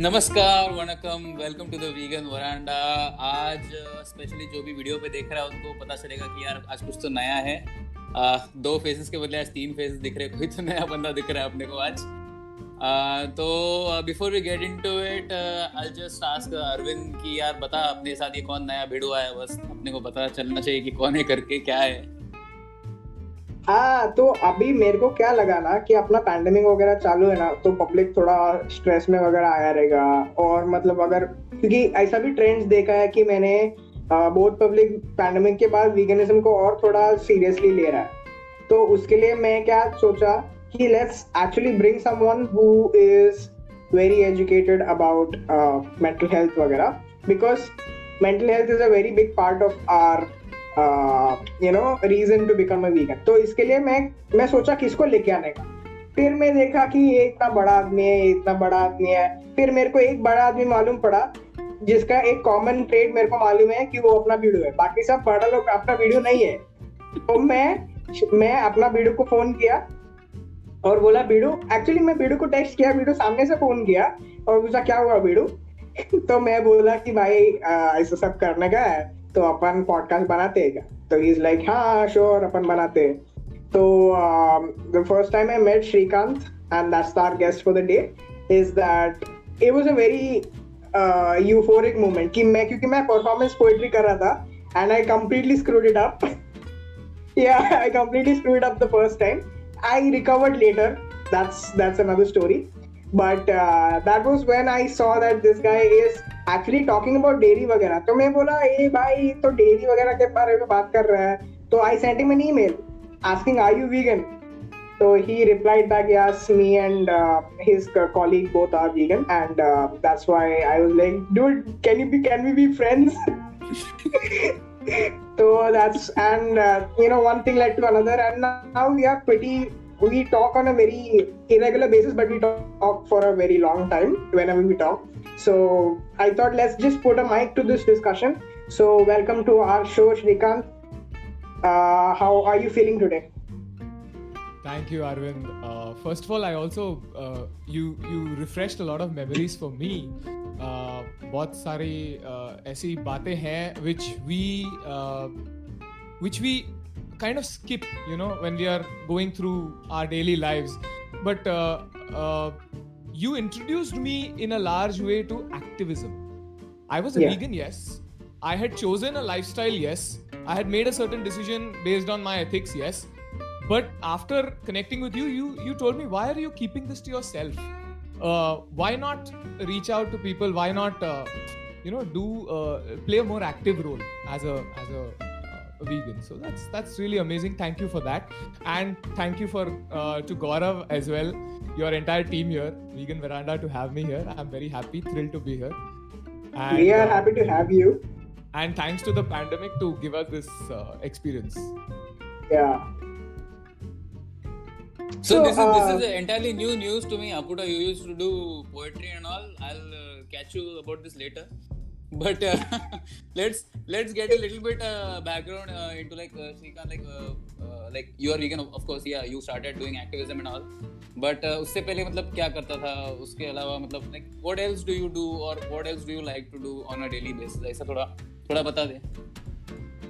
नमस्कार vanakkam welcome to the vegan veranda आज specially जो भी वीडियो पे देख रहा है उनको पता चलेगा कि यार आज कुछ तो नया है। Uh, दो फेसेस के बदले आज तीन फेसेस दिख रहे कोई तो नया बंदा दिख रहा है अपने को आज। Uh, तो before we get into it I just ask Arvind कि यार बता अपने साथ ये कौन नया भिड़ो है? बस अपने को पता चलना चाहिए कि कौन है करके क्या है। हाँ तो अभी मेरे को क्या लगा ना कि अपना पैंडेमिक वगैरह चालू है ना तो पब्लिक थोड़ा स्ट्रेस में वगैरह आया रहेगा। और मतलब अगर, क्योंकि ऐसा भी ट्रेंड्स देखा है कि मैंने बहुत पब्लिक पैंडेमिक के बाद वीगनिज्म को और थोड़ा सीरियसली ले रहा है। तो उसके लिए मैं क्या सोचा कि let's actually bring someone who is very educated about mental health वगैरह because mental health is a very big part of our you know reason to become a vegan तो इसके लिए मैं मैं सोचा किसको लेके आने का। फिर मैं देखा कि ये इतना बड़ा आदमी है, ये इतना बड़ा आदमी है। फिर मेरे को एक बड़ा आदमी मालूम पड़ा, जिसका एक कॉमन ट्रेड मेरे को मालूम है कि वो अपना वीडियो है। बाकी सब बड़ा लोग, अपना वीडियो नहीं है। तो मैं मैं अपना वीडियो को फ़ोन किया और बोला बीडू एक्चुअली मैं बीडू को टेक्स्ट किया बीडू सामने से फ़ोन किया और पूछा, क्या हुआ बीडू तो मैं बोला कि, भाई ऐसा सब करने का है। तो अपन पॉडकास्ट बनाते हैं क्या? तो इज़ लाइक हाँ श्योर अपन बनाते हैं. तो the first time I met Shrikant and that's our guest for the day is that it was a very euphoric moment कि मैं क्योंकि मैं परफॉर्मेंस पोएट्री कर रहा था and I completely screwed it up i completely screwed up the first time. I recovered later. That's that's another story. But uh, that was when i saw that this guy is actually talking about dairy वगैरह तो मैं बोला, ए भाई तो dairy वगैरह के बारे में बात कर रहा है। तो I sent him an email asking are you vegan तो he replied back yes me and his colleague both are vegan and that's why I was like dude can you be can we be friends तो that's and you know one thing led to another and now we are pretty we talk on a very irregular basis but we talk for a very long time whenever we talk So I thought let's just put a mic to this discussion. So welcome to our show, Shrikanth. Uh, how are you feeling today? Thank you, Arvind. Uh, first of all, I also uh, you you refreshed a lot of memories for me. Uh, बहुत सारी uh, ऐसी बातें हैं which we uh, which we kind of skip, you know, when we are going through our daily lives. But you introduced me in a large way to activism. I was a Yeah. vegan, yes. I had chosen a lifestyle, yes. I had made a certain decision based on my ethics, yes. But after connecting with you, you you told me why are you keeping this to yourself? Uh, why not reach out to people? Why not uh, you know do uh, play a more active role as a as a, a vegan? So that's that's really amazing. Thank you for that, and thank you for uh, to Gaurav as well. Your entire team here, Vegan Verandah, to have me here. I'm very happy, thrilled to be here. And, we are uh, happy to have you. and thanks to the pandemic to give us this uh, experience. Yeah. So, So, this is this uh, is entirely new news to me. Aputa, you used to do poetry and all. I'll uh, catch you about this later But uh, let's let's get a little bit uh, background uh, into like uh, Shrikant, like uh, uh, like you are vegan, of course. Yeah, you started doing activism and all. But uh, उससे पहले मतलब क्या करता था उसके अलावा मतलब like what else do you do or what else do you like to do on a daily basis? ऐसा थोड़ा थोड़ा बता दे.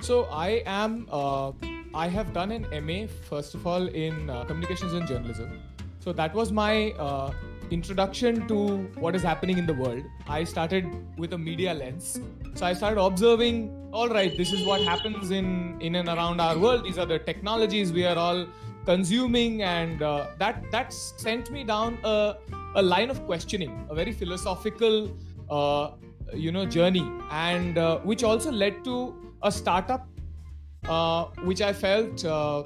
So I am. Uh, I have done an MA first of all in uh, communications and journalism. So that was my uh, introduction to what is happening in the world. I started with a media lens. So I started observing. All right, this is what happens in in and around our world. These are the technologies we are all consuming, and uh, that that sent me down a, a line of questioning, a very philosophical, uh, you know, journey, and uh, which also led to a startup uh, which I felt uh,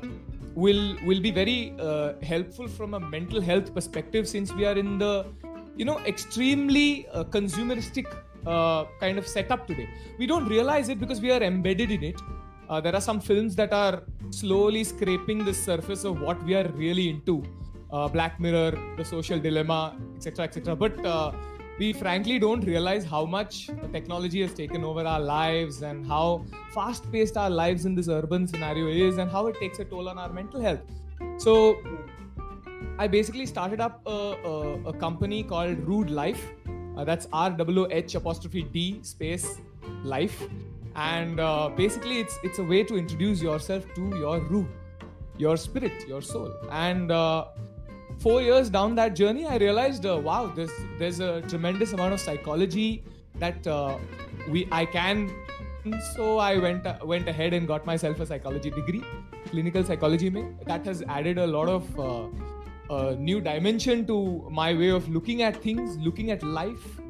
will will be very uh, helpful from a mental health perspective since we are in the you know extremely uh, consumeristic uh, kind of setup today. We don't realize it because we are embedded in it. Uh, there are some films that are slowly scraping the surface of what we are really into. Uh, Black Mirror, The Social Dilemma, etc., etc. But uh, we frankly don't realize how much technology has taken over our lives and how fast paced our lives in this urban scenario is and how it takes a toll on our mental health. So, I basically started up a, a, a company called Rude Life, Uh, that's R W H apostrophe D space life, and uh, basically it's it's a way to introduce yourself to your ruh, your spirit, your soul. And uh, four years down that journey, I realized, uh, wow, there's there's a tremendous amount of psychology that uh, we I can. So I went went ahead and got myself a psychology degree, clinical psychology. Mein. That has added a lot of uh, new dimension to my way of looking at things, looking at life,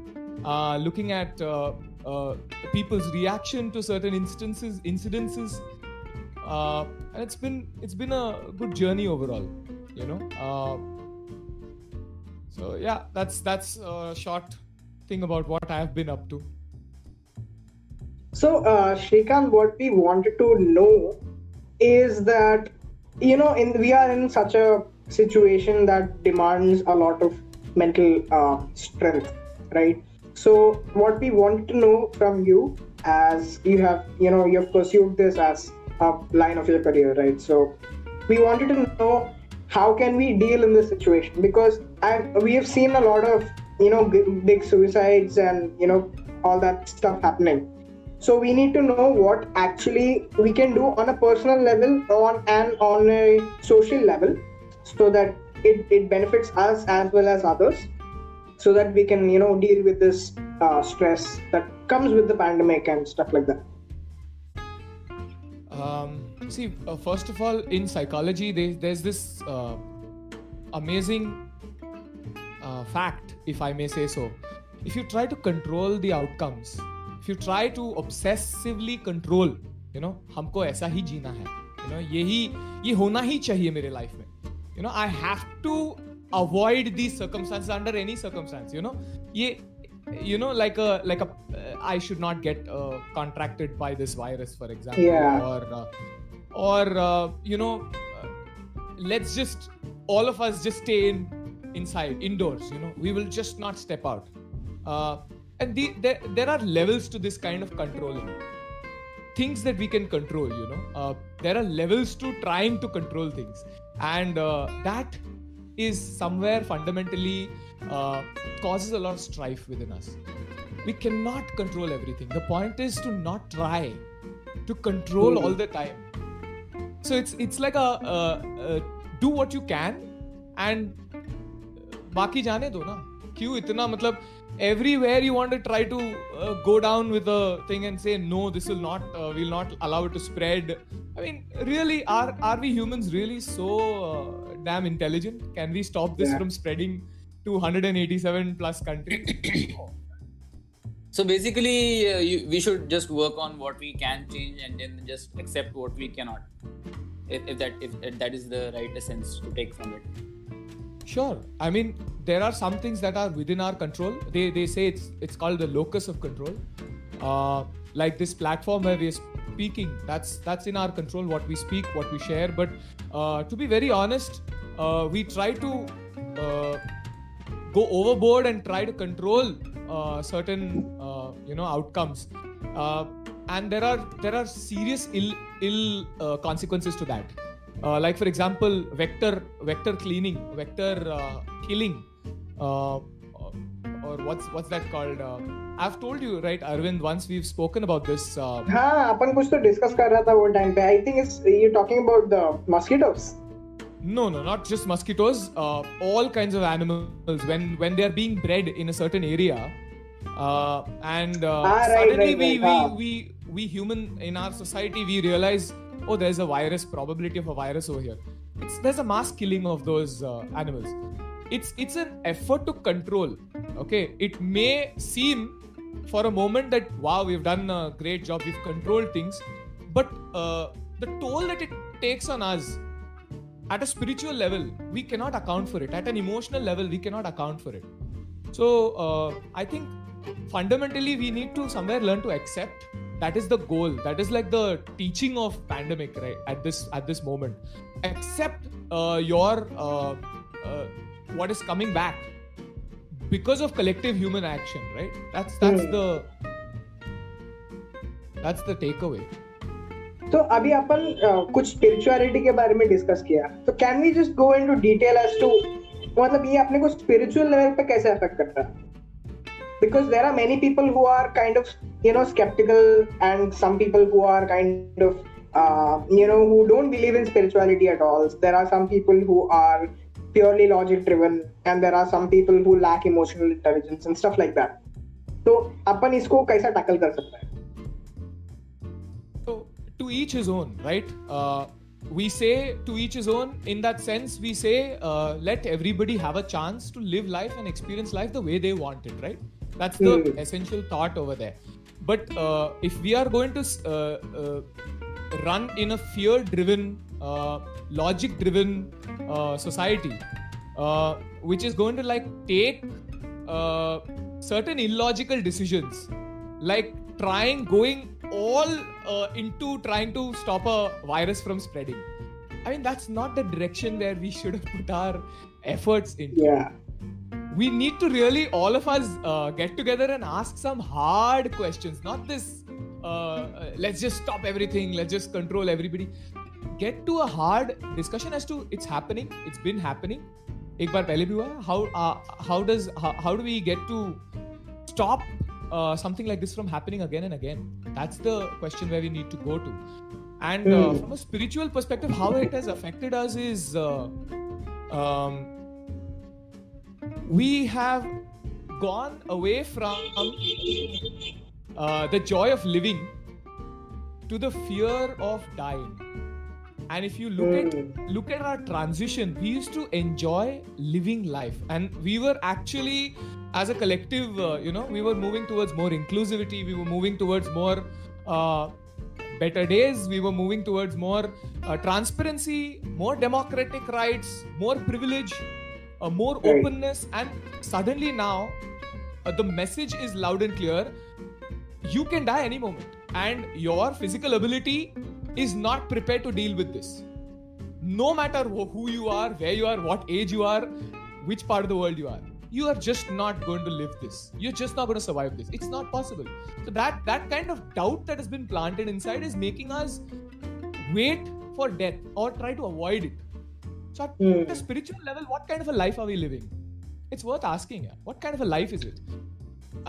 uh, looking at uh, uh, people's reaction to certain instances, incidences, uh, and it's been it's been a good journey overall, you know. So yeah, that's that's a short thing about what I have been up to. So, uh, Shrikanth, what we wanted to know is that you know, in we are in such a situation that demands a lot of mental uh, strength, right? So, what we want to know from you, as you have, you know, you have pursued this as a line of your career, right? So, we wanted to know how can we deal in this situation? Because I we have seen a lot of you know big suicides and you know all that stuff happening. So we need to know what actually we can do on a personal level on and on a social level so that it, it benefits us as well as others so that we can you know deal with this uh, stress that comes with the pandemic and stuff like that. Um, see uh, first of all in psychology they, there's this uh, amazing uh, fact if i may say so if you try to control the outcomes if you try to obsessively control you know हमको ऐसा ही जीना है you know यही ये होना ही चाहिए मेरे life में you know I have to avoid these circumstances under any circumstance you know ये you know like a like a uh, I should not get uh, contracted by this virus for example Yeah. or uh, or uh, you know uh, let's just all of us just stay in inside indoors you know. We will just not step out. Uh, and the, there, there are levels to this kind of controlling. Things that we can control you know. Uh, there are levels to trying to control things. And uh, that is somewhere fundamentally uh, causes a lot of strife within us. We cannot control everything. The point is to not try to control all the time so it's it's like a, a, a do what you can and बाकी जाने दो ना क्यों इतना मतलब everywhere you want to try to uh, go down with a thing and say no this will not uh, will not allow it to spread i mean really are are we humans really so uh, damn intelligent can we stop this Yeah. from spreading to 187 plus countries So basically, uh, you, we should just work on what we can change and then just accept what we cannot. If, if that if, if that is the right essence to take from it. Sure. I mean, there are some things that are within our control. They they say it's it's called the locus of control. Uh, like this platform where we're speaking, that's that's in our control. What we speak, what we share. But uh, to be very honest, uh, we try to uh, go overboard and try to control uh, certain uh, you know outcomes. Uh, and there are there are serious ill ill uh, consequences to that. Uh, like for example, vector vector cleaning, vector uh, killing, uh, or what's what's that called? Uh, I've told you right, Arvind. Once we've spoken about this. Uh, हाँ अपन कुछ तो discuss कर रहा था वो time पे I think it's you talking about the mosquitoes No, no, not just mosquitoes. Uh, all kinds of animals when when they are being bred in a certain area, uh, and uh, Ah, right, suddenly right, we, right, ah. we we we human in our society we realize oh there's a virus probability of a virus over here. It's there's a mass killing of those uh, animals. It's it's an effort to control. Okay, it may seem for a moment that wow we've done a great job we've controlled things, but uh, the toll that it takes on us at a spiritual level we cannot account for it. At an emotional level we cannot account for it. So uh, i think fundamentally we need to somewhere learn to accept that is the goal. That is like the teaching of pandemic right at this at this moment. Accept uh, your uh, uh, what is coming back because of collective human action right? That's that's Hmm. the that's the takeaway तो अभी अपन कुछ spirituality के बारे में discuss किया। तो can we just go into detail as to मतलब ये अपने को स्पिरिचुअल लेवल पे कैसे अफेक्ट करता है? Because there are many people who are kind of you know sceptical and some people who are kind of you know who don't believe in spirituality at all there are some people who are purely logic driven and there are some people who lack emotional intelligence and stuff like that. तो अपन इसको कैसा tackle कर सकते हैं? To each his own, right? Uh, we say to each his own. In that sense, we say uh, let everybody have a chance to live life and experience life the way they want it, right? That's the Hmm. essential thought over there. But uh, if we are going to uh, uh, run in a fear-driven, uh, logic-driven uh, society, uh, which is going to like take uh, certain illogical decisions, like trying going all uh, into trying to stop a virus from spreading. I mean, that's not the direction where we should have put our efforts into yeah we need to really all of us uh, get together and ask some hard questions not this uh, uh, let's just stop everything let's just control everybody get to a hard discussion as to it's happening it's been happening एक बार पहले भी हुआ है how uh, how does how, how do we get to stop uh, something like this from happening again and again. That's the question where we need to go to. And uh, Hmm. from a spiritual perspective how it has affected us is uh, um, we have gone away from uh, the joy of living to the fear of dying and if you look at look at our transition we used to enjoy living life. And we were actually as a collective uh, you know we were moving towards more inclusivity we were moving towards more uh, better days we were moving towards more uh, transparency more democratic rights more privilege uh, more openness. And suddenly now uh, the message is loud and clear. You can die any moment. And your physical ability is not prepared to deal with this. No matter who you are where you are what age you are which part of the world you are you are just not going to live this. You're just not going to survive this. It's not possible. So that that kind of doubt that has been planted inside is making us wait for death or try to avoid it. So at Hmm. a spiritual level what kind of a life are we living? It's worth asking yeah. what kind of a life is it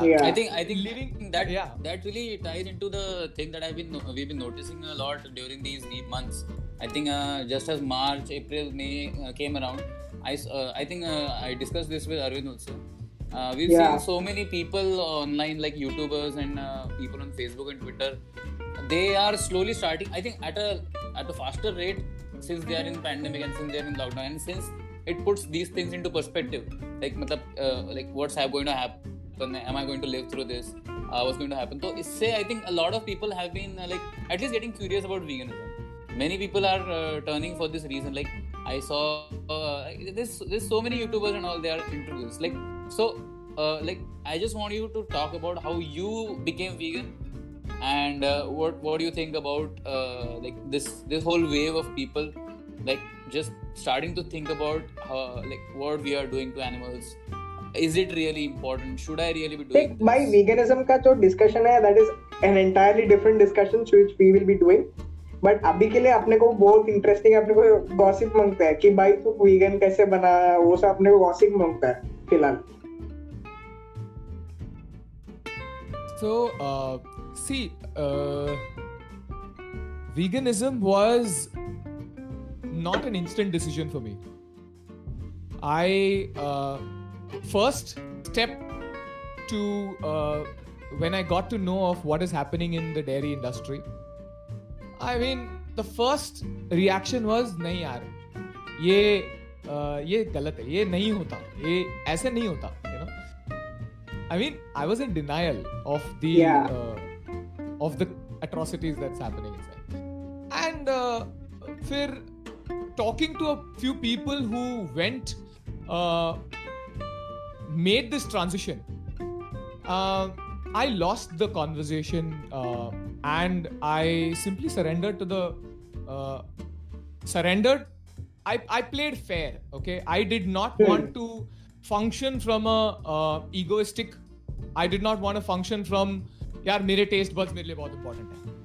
Yeah. I think I think Living- that yeah. that really ties into the thing that I've been we've been noticing a lot during these deep months. I think uh, just as March, April, May uh, came around, I s- uh, I think uh, I discussed this with Arvind also. Uh, we've Yeah. seen so many people online, like YouTubers and uh, people on Facebook and Twitter. They are slowly starting. I think at a at a faster rate since they are in pandemic and since they are in lockdown and since it puts these things into perspective. Like, matlab, uh, like what's going to happen? Am I going to live through this? Uh, what's going to happen? So, isse, I think a lot of people have been uh, like at least getting curious about veganism. Many people are uh, turning for this reason. Like I saw uh, this, there's so many YouTubers and all they are into. Like so, uh, like I just want you to talk about how you became vegan and uh, what what do you think about like this this whole wave of people like just starting to think about how like what we are doing to animals is it really important should I really be doing भाई veganism का जो discussion है that is an entirely different discussion which we will be doing but अभी के लिए अपने को बहुत इंटरेस्टिंग अपने को गॉसिप माँगता है कि भाई तू वीगन कैसे बना वो सब अपने को गॉसिप माँगता है फ़िलहाल। So see veganism was not an instant decision for me I first step to uh, when I got to know of what is happening in the dairy industry. I mean, the first reaction was नहीं यार ये uh, ये गलत है ये नहीं होता ये ऐसे नहीं होता you know I mean, I was in denial of the Yeah. uh, of the atrocities that's happening inside. And uh, फिर talking to a few people who went uh, made this transition, uh, I lost the conversation uh, and I simply surrendered to the uh, surrendered. I, I played fair. Okay, I did not Hmm. want to function from a uh, egoistic. I did not want to function from यार मेरे taste buds मेरे लिए बहुत important है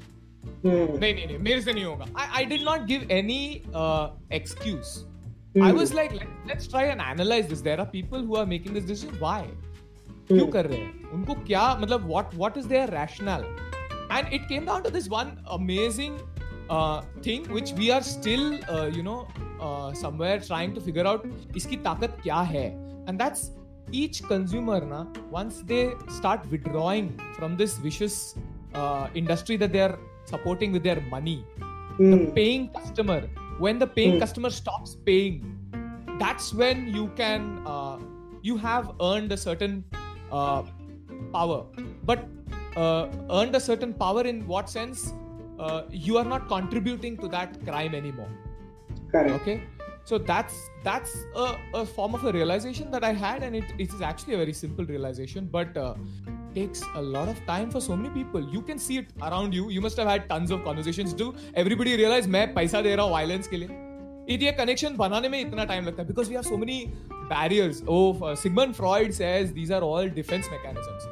Hmm. नहीं नहीं नहीं मेरे से नहीं होगा आई I did not give any excuse I Hmm. was like, Let, let's try and analyze this. There are people who are making this decision. Why? क्यों कर रहे हैं उनको क्या मतलब what what is there rational and it came down to this one amazing thing which we are still you know somewhere trying to figure out इसकी ताकत क्या है and that's each consumer na once they start withdrawing from this vicious uh, industry that they are supporting with their money the Hmm. paying customer when the paying Hmm. customer stops paying that's when you can uh, you have earned a certain uh, power but uh, earned a certain power in what sense uh, you are not contributing to that crime anymore Correct. okay so that's that's a, a form of a realization that i had and it, it is actually a very simple realization but uh, takes a lot of time for so many people you can see it around you you must have had tons of conversations do everybody realize मैं पैसा दे रहा हूँ violence के लिए ये connection बनाने में इतना टाइम लगता है because we have so many barriers oh Sigmund Freud says these are all defence mechanisms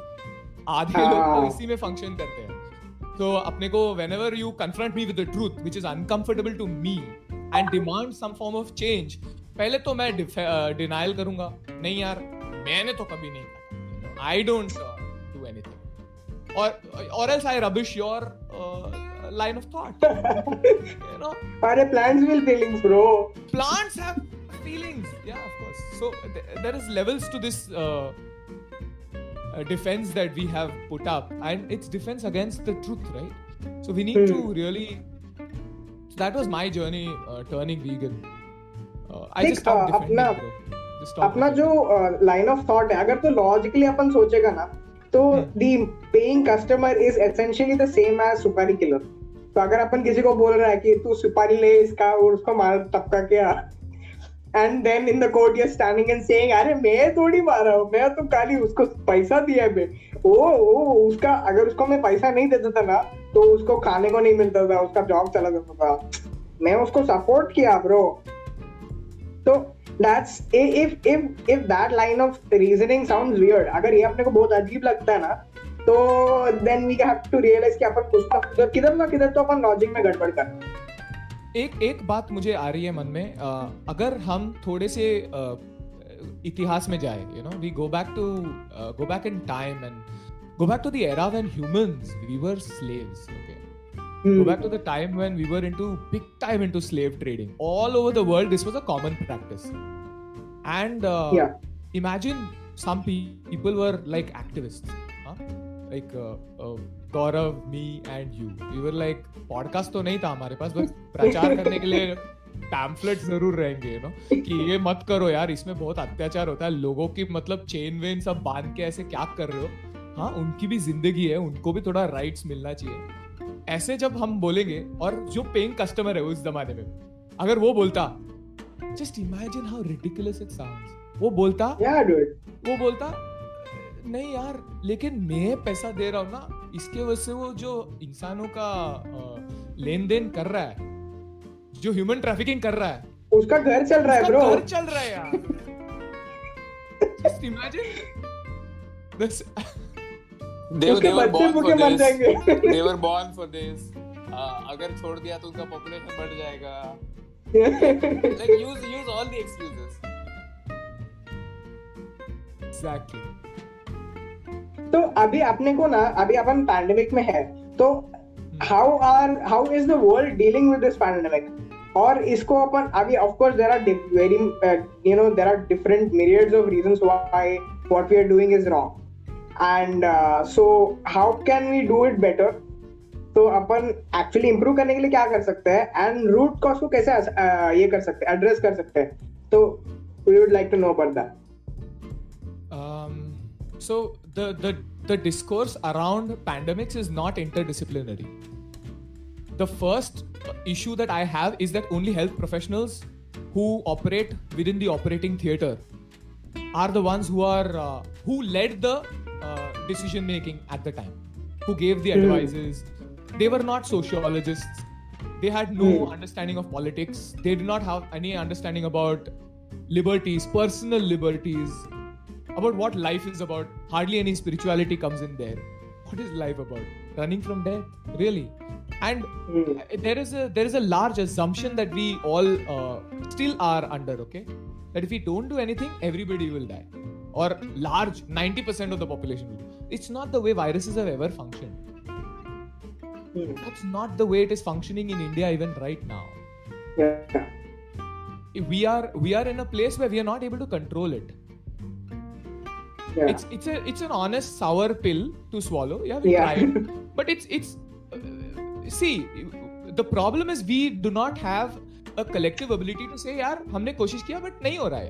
आधे लोग तो हाँ। इसी में फ़ंक्शन करते हैं तो अपने को whenever you confront me with the truth which is uncomfortable to me and demand some form of change पहले तो मैं डिनाइल करूँगा नहीं यार मैंने तो कभी नहीं आई डोंट और or else I rubbish your uh, line of thought you know अरे plants will feelings, bro. plants have feelings yeah of course so th- there is levels to this uh, uh, defense that we have put up and it's defense against the truth right so we need to Hmm. really so that was my journey uh, turning vegan uh, i just stopped uh, defending अपना- just stopped अपना जो line of thought है अगर तो logically अपन सोचेगा ना तो. The paying customer is essentially the same as supari killer तो अगर अपन किसी को बोल रहा है कि तू सुपारी ले इसका और उसको मार टपका के आ। And then in the court you're standing and saying अरे मैं थोड़ी मारा हूँ मैं तो खाली उसको पैसा दिया है मैं ओ ओ उसका अगर उसको मैं पैसा नहीं देता था ना तो उसको खाने को नहीं मिलता था उसका जॉब चला जाता था। मैं उसको सपोर्ट किया ब्रो तो that's if if if that line of reasoning sounds weird अगर ये अपने को बहुत अजीब लगता है ना तो then we have to realize कि अपन कुछ ना कुछ किधर ना किधर तो अपन लॉजिक में गड़बड़ कर। एक एक बात मुझे आ रही है मन में अ, अगर हम थोड़े से अ, इतिहास में जाए you know we go back to go back in time and go back to the era when humans we were slaves Hmm. go back to the time when we were into big time into slave trading all over the world this was a common practice and uh, Yeah. imagine some pe- people were like activists huh? like uh, uh, Gaurav, me and you we were like podcast तो नहीं था हमारे पास बस प्रचार करने के लिए pamphlet ज़रूर रहेंगे नो कि ये मत करो यार इसमें बहुत अत्याचार होता है लोगों की मतलब चेन वेन सब बाँध के ऐसे क्या कर रहे हो हाँ उनकी भी ज़िंदगी है उनको भी थोड़ा राइट्स मिलना चाहिए ऐसे जब हम बोलेंगे और जो पेइंग कस्टमर है उस जमाने में अगर वो बोलता just imagine how ridiculous it sounds वो बोलता Yeah, dude. वो बोलता नहीं यार लेकिन मैं पैसा दे रहा हूँ ना इसके वजह से वो जो इंसानों का लेन देन कर रहा है जो ह्यूमन ट्रैफिकिंग कर रहा है उसका घर चल रहा है ब्रो घर चल रहा है यार. Just imagine this they, were born for this they were born for this uh, अगर छोड़ दिया तो उनका पॉपुलेशन बढ़ जाएगा। Like use use all the excuses. Exactly तो अभी अपने को ना अभी अपन पैंडेमिक में है तो how are how is the world dealing with this pandemic और इसको अपन अभी of course there are very you know there are different myriads of reasons why what we are doing is wrong and so how can we do it better तो अपन actually improve करने के लिए क्या कर सकते हैं एंड रूट कॉज को कैसे uh, ये कर सकते हैं एड्रेस कर सकते हैं तो we would like to know about that Um, so the the the discourse around pandemics is not interdisciplinary. The first uh, issue that I have is that only health professionals who operate within the operating theater are the ones who are uh, who led the uh, decision making at the time, who gave the Hmm. advices. They were not sociologists. They had no Hmm. understanding of politics. They did not have any understanding about liberties, personal liberties, about what life is about. Hardly any spirituality comes in there. What is life about? Running from death, really? And Hmm. uh, there is a there is a large assumption that we all uh, still are under. Okay, that if we don't do anything, everybody will die. Or large 90% of the population will do. It's not the way viruses have ever functioned. Hmm. That's not the way it is functioning in India even right now. Yeah. We are we are in a place where we are not able to control it. Yeah. It's it's a it's an honest sour pill to swallow. Yeah, we Yeah. tried, but it's it's uh, see the problem is we do not have a collective ability to say यार हमने कोशिश किया but नहीं हो रहा है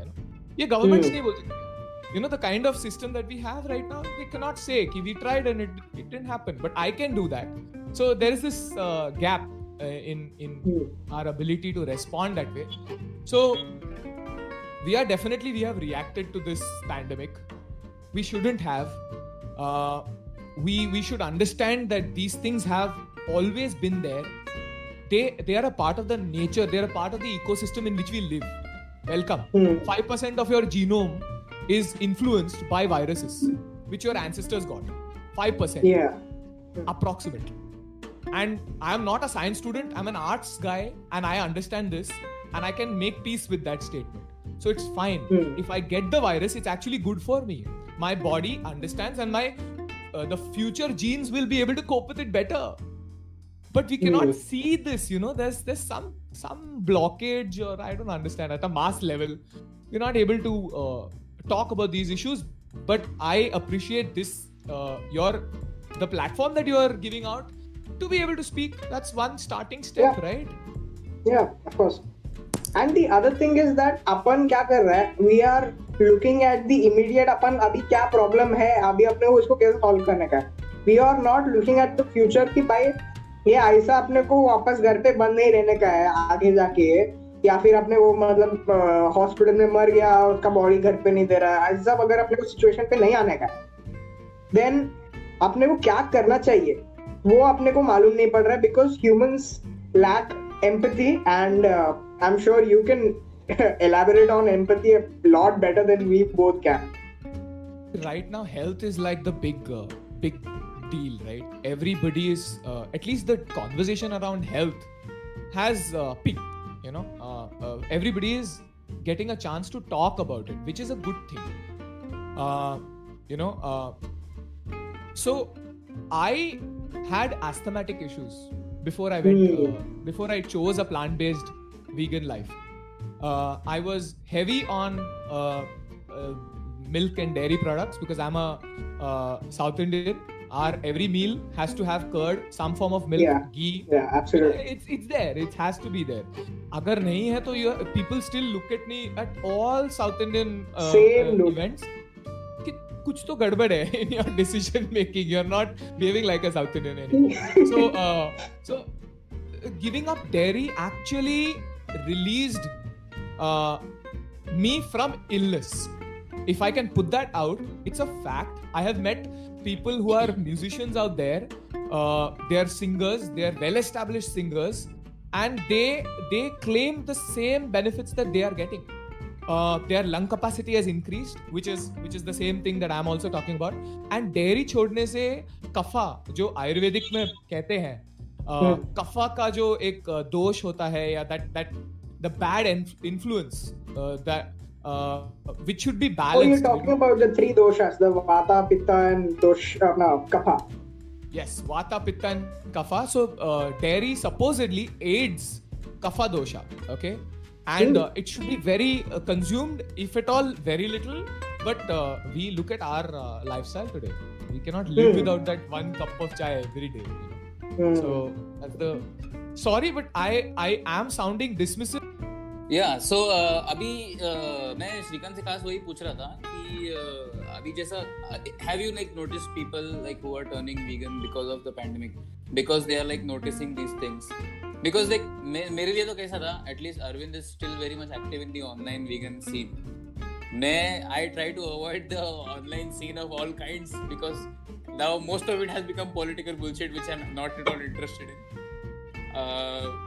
ये Hmm. नहीं बोल सकते you know the kind of system that we have right now we cannot say कि we tried and it, it didn't happen. But I can do that. So there is this uh, gap uh, in in Hmm. our ability to respond that way. So we are definitely we have reacted to this pandemic. We shouldn't have. Uh, we we should understand that these things have always been there. They they are a part of the nature. They are a part of the ecosystem in which we live. Welcome. Hmm. 5% of your genome is influenced by viruses which your ancestors got 5% Yeah. approximately. And I'm not a science student, I'm an arts guy, and I understand this, and I can make peace with that statement. So it's fine. Hmm. If I get the virus, it's actually good for me. My body understands, and my uh, the future genes will be able to cope with it better. But we cannot Hmm. see this, you know. There's there's some some blockage, or I don't understand at a mass level. We're not able to uh, talk about these issues. But I appreciate this uh, your the platform that you are giving out to be able to speak. That's one starting step, Yeah. right? Yeah, of course. And the other thing is that अपन क्या कर रहा है we are looking at the immediate अपन अभी क्या problem है अभी अपने को इसको कैसे सॉल्व करने का है we are not looking at the future कि भाई ये ऐसा अपने को वापस घर पे बंद नहीं रहने का है आगे जाके या फिर अपने वो मतलब हॉस्पिटल में मर गया उसका बॉडी घर पे नहीं दे रहा है जब अगर अपने सिचुएशन पे नहीं आने का देन अपने को क्या करना चाहिए? वो अपने को मालूम नहीं पड़ रहा है because humans lack empathy and I am sure you can elaborate on empathy lot better than we both can right now health is like the big big deal right? Everybody is uh, at least the conversation around health has uh, peaked. You know uh, uh, everybody is getting a chance to talk about it which is a good thing. Uh, you know uh, so i had asthmatic issues before i went uh, before i chose a plant-based vegan life. Uh, i was heavy on uh, uh, milk and dairy products because i'm a uh, south indian our every meal has to have curd some form of milk Yeah. ghee yeah absolutely it's it's there it has to be there अगर नहीं है तो you people still look at me at all South Indian uh, Same uh, look. events कि कुछ तो गड़बड़ है in your decision making you're not behaving like a South Indian anymore so uh, so uh, giving up dairy actually released uh, me from illness if i can put that out it's a fact i have met people who are musicians out there uh, they are singers they are well established singers and they they claim the same benefits that they are getting uh, their lung capacity has increased which is which is the same thing that i'm also talking about and dairy छोड़ने से कफा जो आयुर्वेदिक में कहते हैं Hmm. कफा का जो एक uh, दोष होता है या that that the bad influence that which should be oh balanced you're talking about the three doshas the vata pitta and dosh uh, no kapha Yes, Vata, Pitta, and Kapha. So uh, dairy supposedly aids Kapha dosha. Okay, and Hmm. uh, it should be very uh, consumed, if at all, very little. But uh, we look at our uh, lifestyle today. We cannot live Hmm. without that one cup of chai every day. You know? Hmm. So that's the. Sorry, but I I am sounding dismissive. या सो अभी uh, मैं श्रीकांत से खास वही पूछ रहा था कि uh, अभी जैसा have you like notice people like who are turning vegan because of the pandemic because they are like noticing these things because like मेरे लिए तो कैसा था at least Arvind is still very much active in the online vegan scene मैं I try to avoid the online scene of all kinds because now most of it has become political bullshit which I am not at all interested in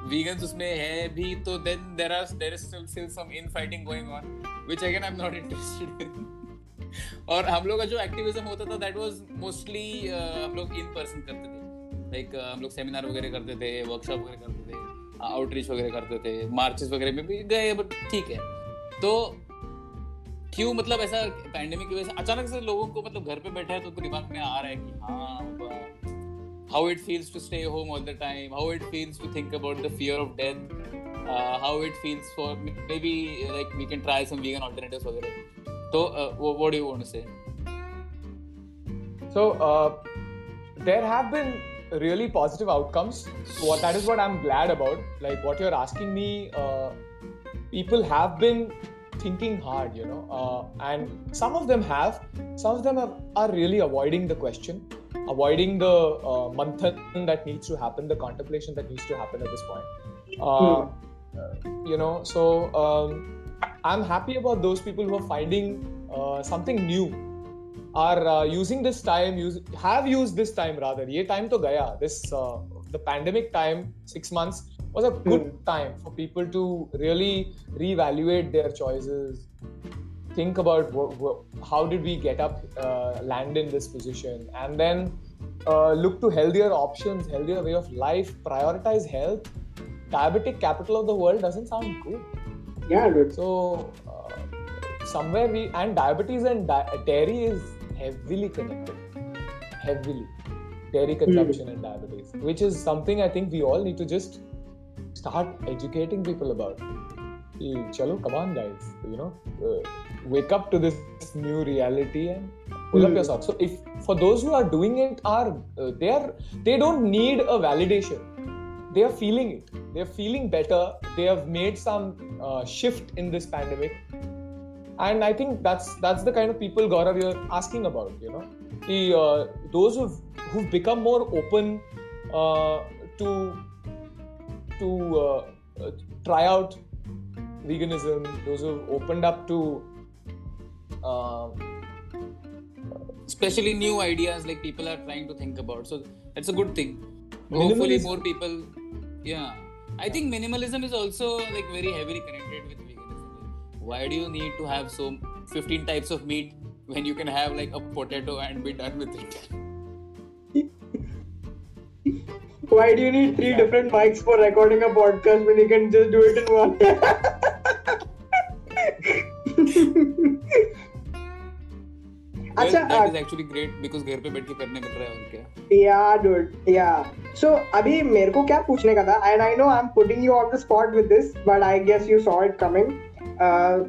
vegans उसमें है भी तो then there are there is still still some infighting going on which again I am not interested और हम लोग का जो activism होता था दैट वाज मोस्टली हम लोग इन पर्सन करते थे. लाइक like, हम लोग सेमिनार वगैरह करते थे वर्कशॉप वगैरह करते थे आउटरीच वगैरह करते थे मार्चेस वगैरह में भी गए बट ठीक है. तो क्यों मतलब ऐसा पैंडेमिक की वजह से अचानक से लोगों को मतलब घर पे बैठे हैं तो उनको दिमाग में आ रहा है कि हाँ how it feels to stay home all the time, how it feels to think about the fear of death, uh, how it feels for maybe like we can try some vegan alternatives for. So, uh, what do you want to say? So, uh, there have been really positive outcomes. What that is what I'm glad about. Like what you're asking me, uh, people have been thinking hard, you know, uh, and some of them have, some of them have, are really avoiding the question avoiding the uh, manthan that needs to happen, the contemplation that needs to happen at this point. Uh, hmm. You know, so um, I'm happy about those people who are finding uh, something new are uh, using this time use have used this time rather ye time to gaya this uh, the pandemic time 6 months was a good mm. time for people to really reevaluate their choices think about how did we get up uh, land in this position? And then uh, look to healthier options healthier way of life prioritize health. Diabetic capital of the world doesn't sound good. Yeah good so uh, somewhere we and diabetes and di- dairy is heavily connected. Heavily. Dairy consumption mm. and diabetes which is something i think we all need to just start educating people about. Chalo come on guys. You know uh, wake up to this new reality and pull up your socks so if for those who are doing it are uh, they are they don't need a validation. They are feeling it. They are feeling better. They have made some uh, shift in this pandemic. And I think that's that's the kind of people Gaurav you're asking about. You know, the uh, those who've who've become more open uh, to to uh, try out veganism, those who've opened up to Uh, especially new ideas like people are trying to think about. So that's a good thing. Hopefully, more people. Yeah, I think minimalism is also like very heavily connected with veganism. why do you need to have so 15 types of meat when you can have like a potato and be done with it why do you need three different mics for recording a podcast when you can just do it in one अच्छा that is actually great because घर पे बैठ के करने मिल रहा है और क्या yeah dude yeah so अभी मेरे को क्या पूछने का था and I know I'm putting you on the spot with this but I guess you saw it coming uh,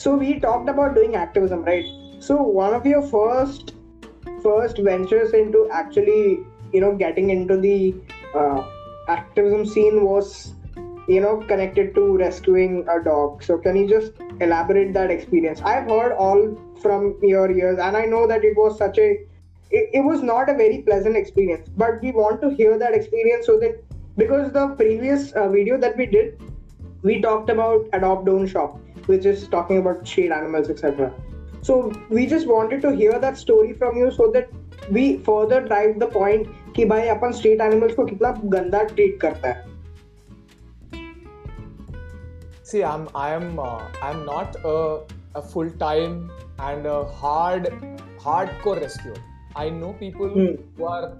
so we talked about doing activism, right? So one of your first first ventures into actually, you know, getting into the uh, activism scene was, you know, connected to rescuing a dog. So can you just elaborate that experience? I've heard all from your ears, and I know that it was such a it, it was not a very pleasant experience but we want to hear that experience so that because the previous uh, video that we did we talked about adopt don't shop which is talking about street animals, etc. So we just wanted to hear that story from you so that we further drive the point कि भाई अपन street animals को कितना गंदा treat करता है See, I'm I'm uh, I'm not a, a full time and a hard hardcore rescuer. I know people mm. who are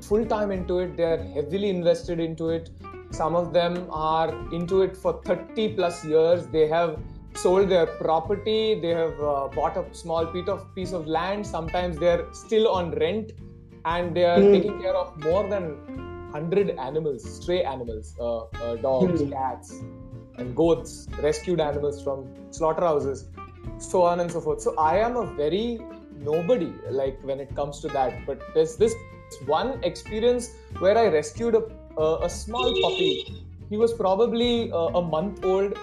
full time into it. They're heavily invested into it. Some of them are into it for 30 plus years. They have sold their property they have uh, bought a small piece of piece of land sometimes they're still on rent and they are mm. taking care of more than 100 animals stray animals uh, uh, dogs mm. cats and goats rescued animals from slaughterhouses so on and so forth so i am a very nobody like when it comes to that but there's this one experience where i rescued a, a, a small puppy he was probably uh, a month old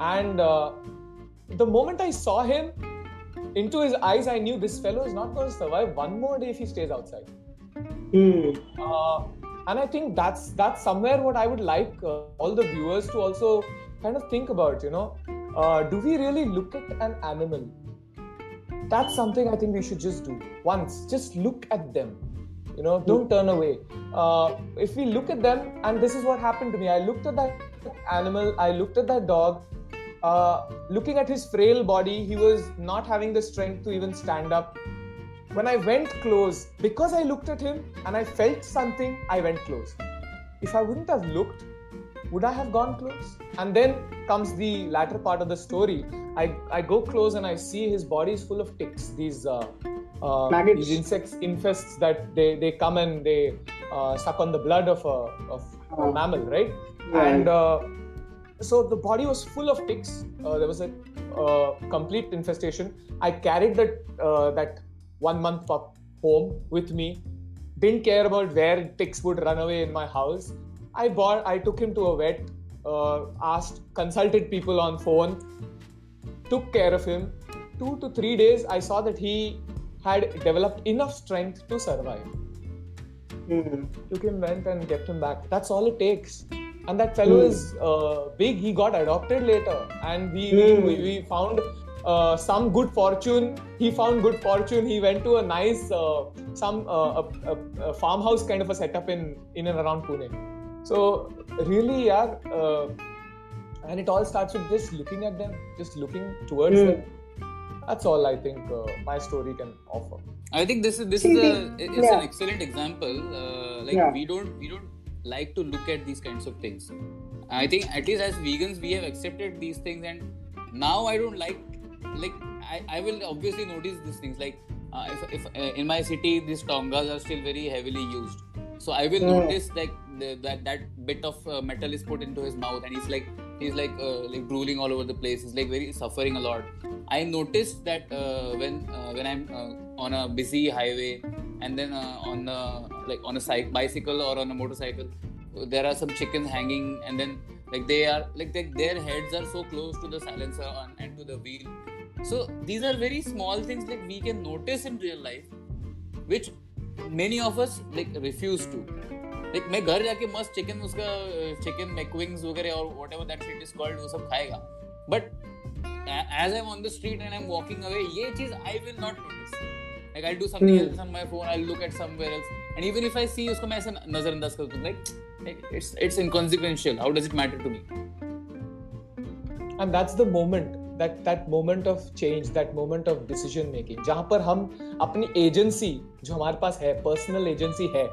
and uh, the moment I saw him, into his eyes, I knew this fellow is not going to survive one more day if he stays outside. Mm. Uh, and I think that's that's somewhere what I would like uh, all the viewers to also kind of think about. You know, uh, do we really look at an animal? That's something I think we should just do once. Just look at them. You know, don't turn away. Uh, if we look at them, and this is what happened to me. I looked at that animal. I looked at that dog uh, looking at his frail body, he was not having the strength to even stand up. When I went close, because I looked at him and I felt something, I went close. If I wouldn't have looked, would I have gone close? And then comes the latter part of the story. I, I go close and I see his body is full of ticks. These uh, uh, these insects infests that they, they come and they uh, suck on the blood of a, of a Oh. mammal, right? Right. And uh, so the body was full of ticks. Uh, there was a uh, complete infestation. I carried that uh, that one month pup home with me. Didn't care about where ticks would run away in my house. I bought. I took him to a vet. Uh, asked, consulted people on phone. Took care of him. Two to three days, I saw that he had developed enough strength to survive Hmm. took him, went and kept him back. That's all it takes. And that fellow Hmm. is uh, big. He got adopted later, and we Hmm. we, we found uh, some good fortune. He found good fortune. He went to a nice uh, some uh, a, a, a farmhouse kind of a setup in in and around Pune. So really, yeah. Uh, and it all starts with just looking at them, just looking towards Hmm. them. That's all I think uh, my story can offer. I think this is this is a it's yeah. an excellent example. Uh, like Yeah. we don't we don't like to look at these kinds of things. I think at least as vegans we have accepted these things, and now I don't like like I, I will obviously notice these things. Like uh, if if uh, in my city these tongas are still very heavily used, so I will Hmm. notice like the, that that bit of uh, metal is put into his mouth, and he's like he's like uh, like drooling all over the place. He's like very suffering a lot. I noticed that uh, when uh, when I'm uh, on a busy highway and then on a, like on a cyc- bicycle or on a motorcycle, there are some chickens hanging, and then like they are like they, their heads are so close to the silencer and, and to the wheel. So these are very small things like we can notice in real life, which many of us like refuse to. Like मैं घर जाके मस्त chicken उसका chicken McWings वगैरह और whatever that is called वो सब खाएगा। But as I am on the street and I am walking away ये चीज़ I will not notice like I do something else on my phone I look at somewhere else and even if I see उसको मैं ऐसे नजरअंदाज कर दूँ like it's it's inconsequential how does it matter to me and that's the moment that that moment of change that moment of decision making जहाँ पर हम अपनी एजेंसी जो हमारे पास है पर्सनल एजेंसी है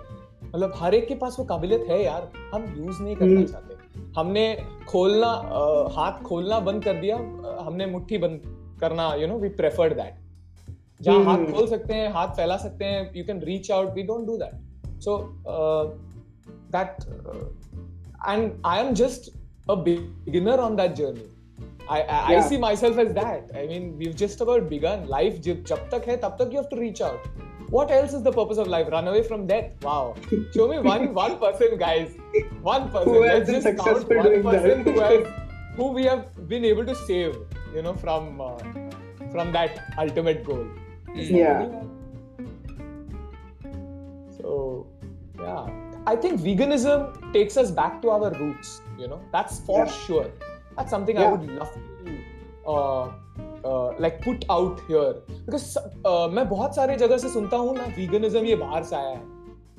मतलब हर एक के पास वो काबिलियत है यार हम यूज़ नहीं करना हम्म। चाहते। हमने खोलना आ, हाथ खोलना बंद कर दिया आ, हमने मुट्ठी बंद करना you know we preferred that जहाँ हाथ हम्म। खोल सकते हैं हाथ फैला सकते हैं you can reach out we don't do that so that and I am just a beginner on that journey I I see myself as that I mean we just about began life जब तक है तब तक you have to reach out What else is the purpose of life? Run away from death? Wow. Show me one one person, guys. One person. Who has Let's been just count one person who has who we have been able to save, you know, from uh, from that ultimate goal. Yeah. So, yeah. I think veganism takes us back to our roots, you know, that's for Yeah. sure. That's something I would love to uh, like put out here. Because uh, मैं बहुत सारे जगह से सुनता हूँ ना veganism ये बाहर से आया है।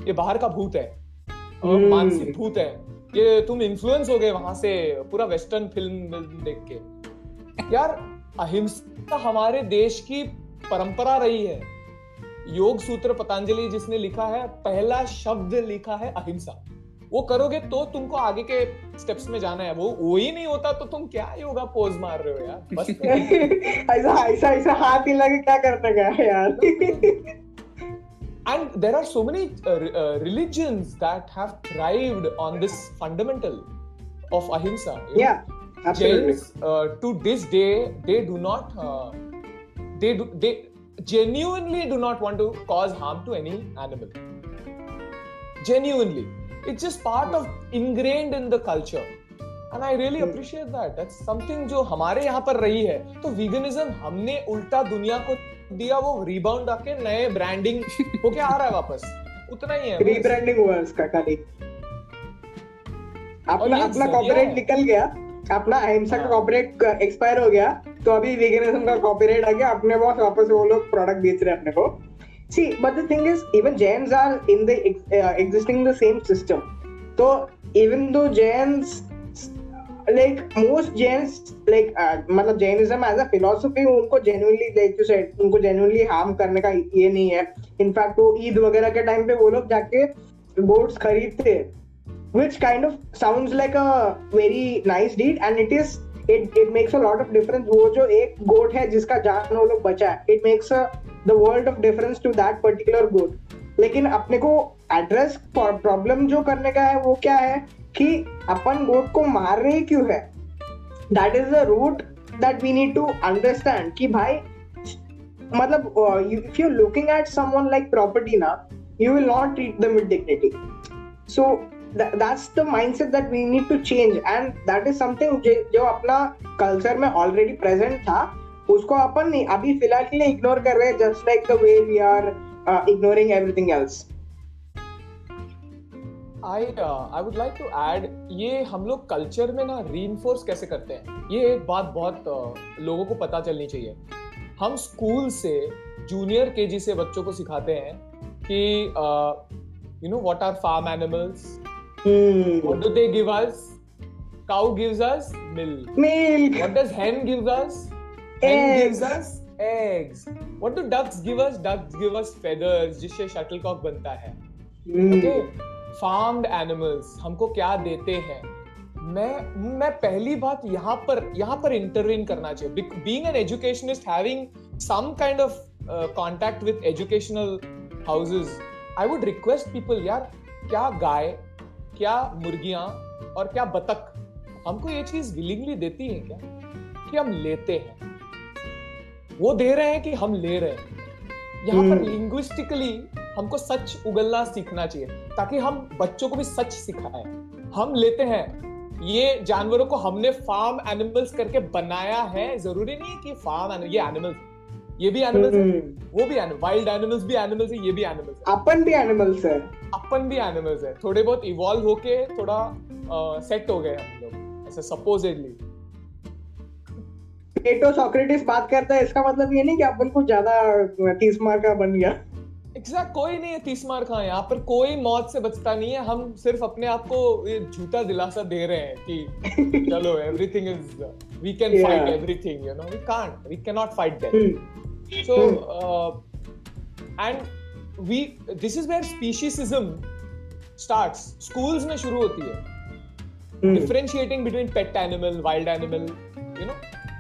ये बाहर का भूत है। Hmm. मानसिक भूत है। ये तुम इन्फ्लुएंस हो गए वहाँ से पूरा वेस्टर्न फ़िल्म देख के। यार अहिंसा हमारे देश की परंपरा रही है। योग सूत्र पतंजलि जिसने लिखा है पहला शब्द लिखा है अहिंसा। वो करोगे तो तुमको आगे के स्टेप्स में जाना है वो वो ही नहीं होता तो तुम क्या योगा पोज मार रहे हो यार बस ऐसा ऐसा ऐसा हाथ हिला के क्या करते गए यार and there are so many uh, uh, religions that have thrived on this fundamental of ahimsa you know? absolutely Jains uh, to this day they do not uh, they do they genuinely do not want to cause harm to any animal genuinely it's just part of ingrained in the culture. And i really Hmm. appreciate that. That's जो हमारे यहाँ पर रही है तो veganism हमने उल्टा दुनिया को दिया वो रिबाउंड आके नए ब्रांडिंग होके आ रहा है वापस। उतना ही है। रीब्रांडिंग हुआ उसका खाली। अपना अपना कॉपीराइट निकल गया अपना अहिंसा का हाँ। कॉपीराइट एक्सपायर हो गया तो अभी वेगनिज्म का कॉपीराइट आ गया अपने पास वापस वो लोग प्रोडक्ट बेच रहे हैं अपने को। See but the thing is even jains are in the ex- uh, existing the same system so even though jains like most jains like uh, मतलब jainism as a philosophy उनको genuinely like you said उनको genuinely harm करने का ये नहीं है in fact वो ईद वगैरह के टाइम पे वो लोग जाके गोट्स खरीदते which kind of sounds like a very nice deed and it is it it makes a lot of difference. वो जो एक goat है जिसका जान वो लोग बचा है, it makes a, the world of difference to that particular goat. लेकिन अपने को एड्रेस प्रॉब्लम जो करने का है वो क्या है कि अपन गोट को मार रहे क्यों है? That is the root that we need to understand कि भाई मतलब if you looking at someone like property ना you will not treat with dignity. That's the mindset that we need to change. And that is something जो अपना culture में already present था उसको अपन अभी फ़िलहाल के लिए इग्नोर कर रहे हैं just like the way we are ignoring everything else I I would like to add ये हम लोग कल्चर में ना री कैसे करते हैं? ये एक बात बहुत uh, लोगों को पता चलनी चाहिए। हम स्कूल से जूनियर केजी से बच्चों को सिखाते हैं कि you know what are farm animals what do they give us cow gives us milk. Milk. What does hen gives us? Hen gives us eggs. What do ducks give us? Ducks give us feathers जिससे shuttlecock बनता है। Okay farmed animals हमको क्या देते हैं? मैं मैं पहली बात यहाँ पर यहाँ पर इंटरवीन करना चाहिए। Being an educationist having some kind of contact with educational houses I would request people यार क्या गाय क्या मुर्गियाँ और क्या बतख हमको ये चीज़ विलिंगली देती है क्या? कि हम लेते हैं। वो दे रहे हैं कि हम ले रहे हैं। यहाँ पर लिंग्विस्टिकली hmm. हमको सच उगलना सीखना चाहिए ताकि हम बच्चों को भी सच सिखाएँ। हम लेते हैं। ये जानवरों को हमने फार्म एनिमल्स करके बनाया है। ज़रूरी नहीं है कि फार्म ये एनिमल्स ये भी एनिमल्स है। hmm. वो भी वाइल्ड एनिमल्स भी एनिमल्स है ये भी एनिमल्स है। अपन भी एनिमल्स है। अपन भी एनिमल्स है। थोड़े बहुत इवॉल्व होके थोड़ा सेट हो गए हम लोग ऐसे सपोजेडली प्लेटो सोक्रेटिस बात करता है इसका मतलब ये नहीं कि अपन को ज़्यादा तीस मार का बन गया। एग्जैक्ट कोई नहीं है तीस मार खा यहाँ पर कोई मौत से बचता नहीं है। हम सिर्फ़ अपने आप को ये झूठा दिलासा दे रहे हैं कि चलो everything is we can fight everything you know we can't we can not fight that so and we this is where speciesism starts schools में शुरू होती है। Differentiating between pet animal wild animal you know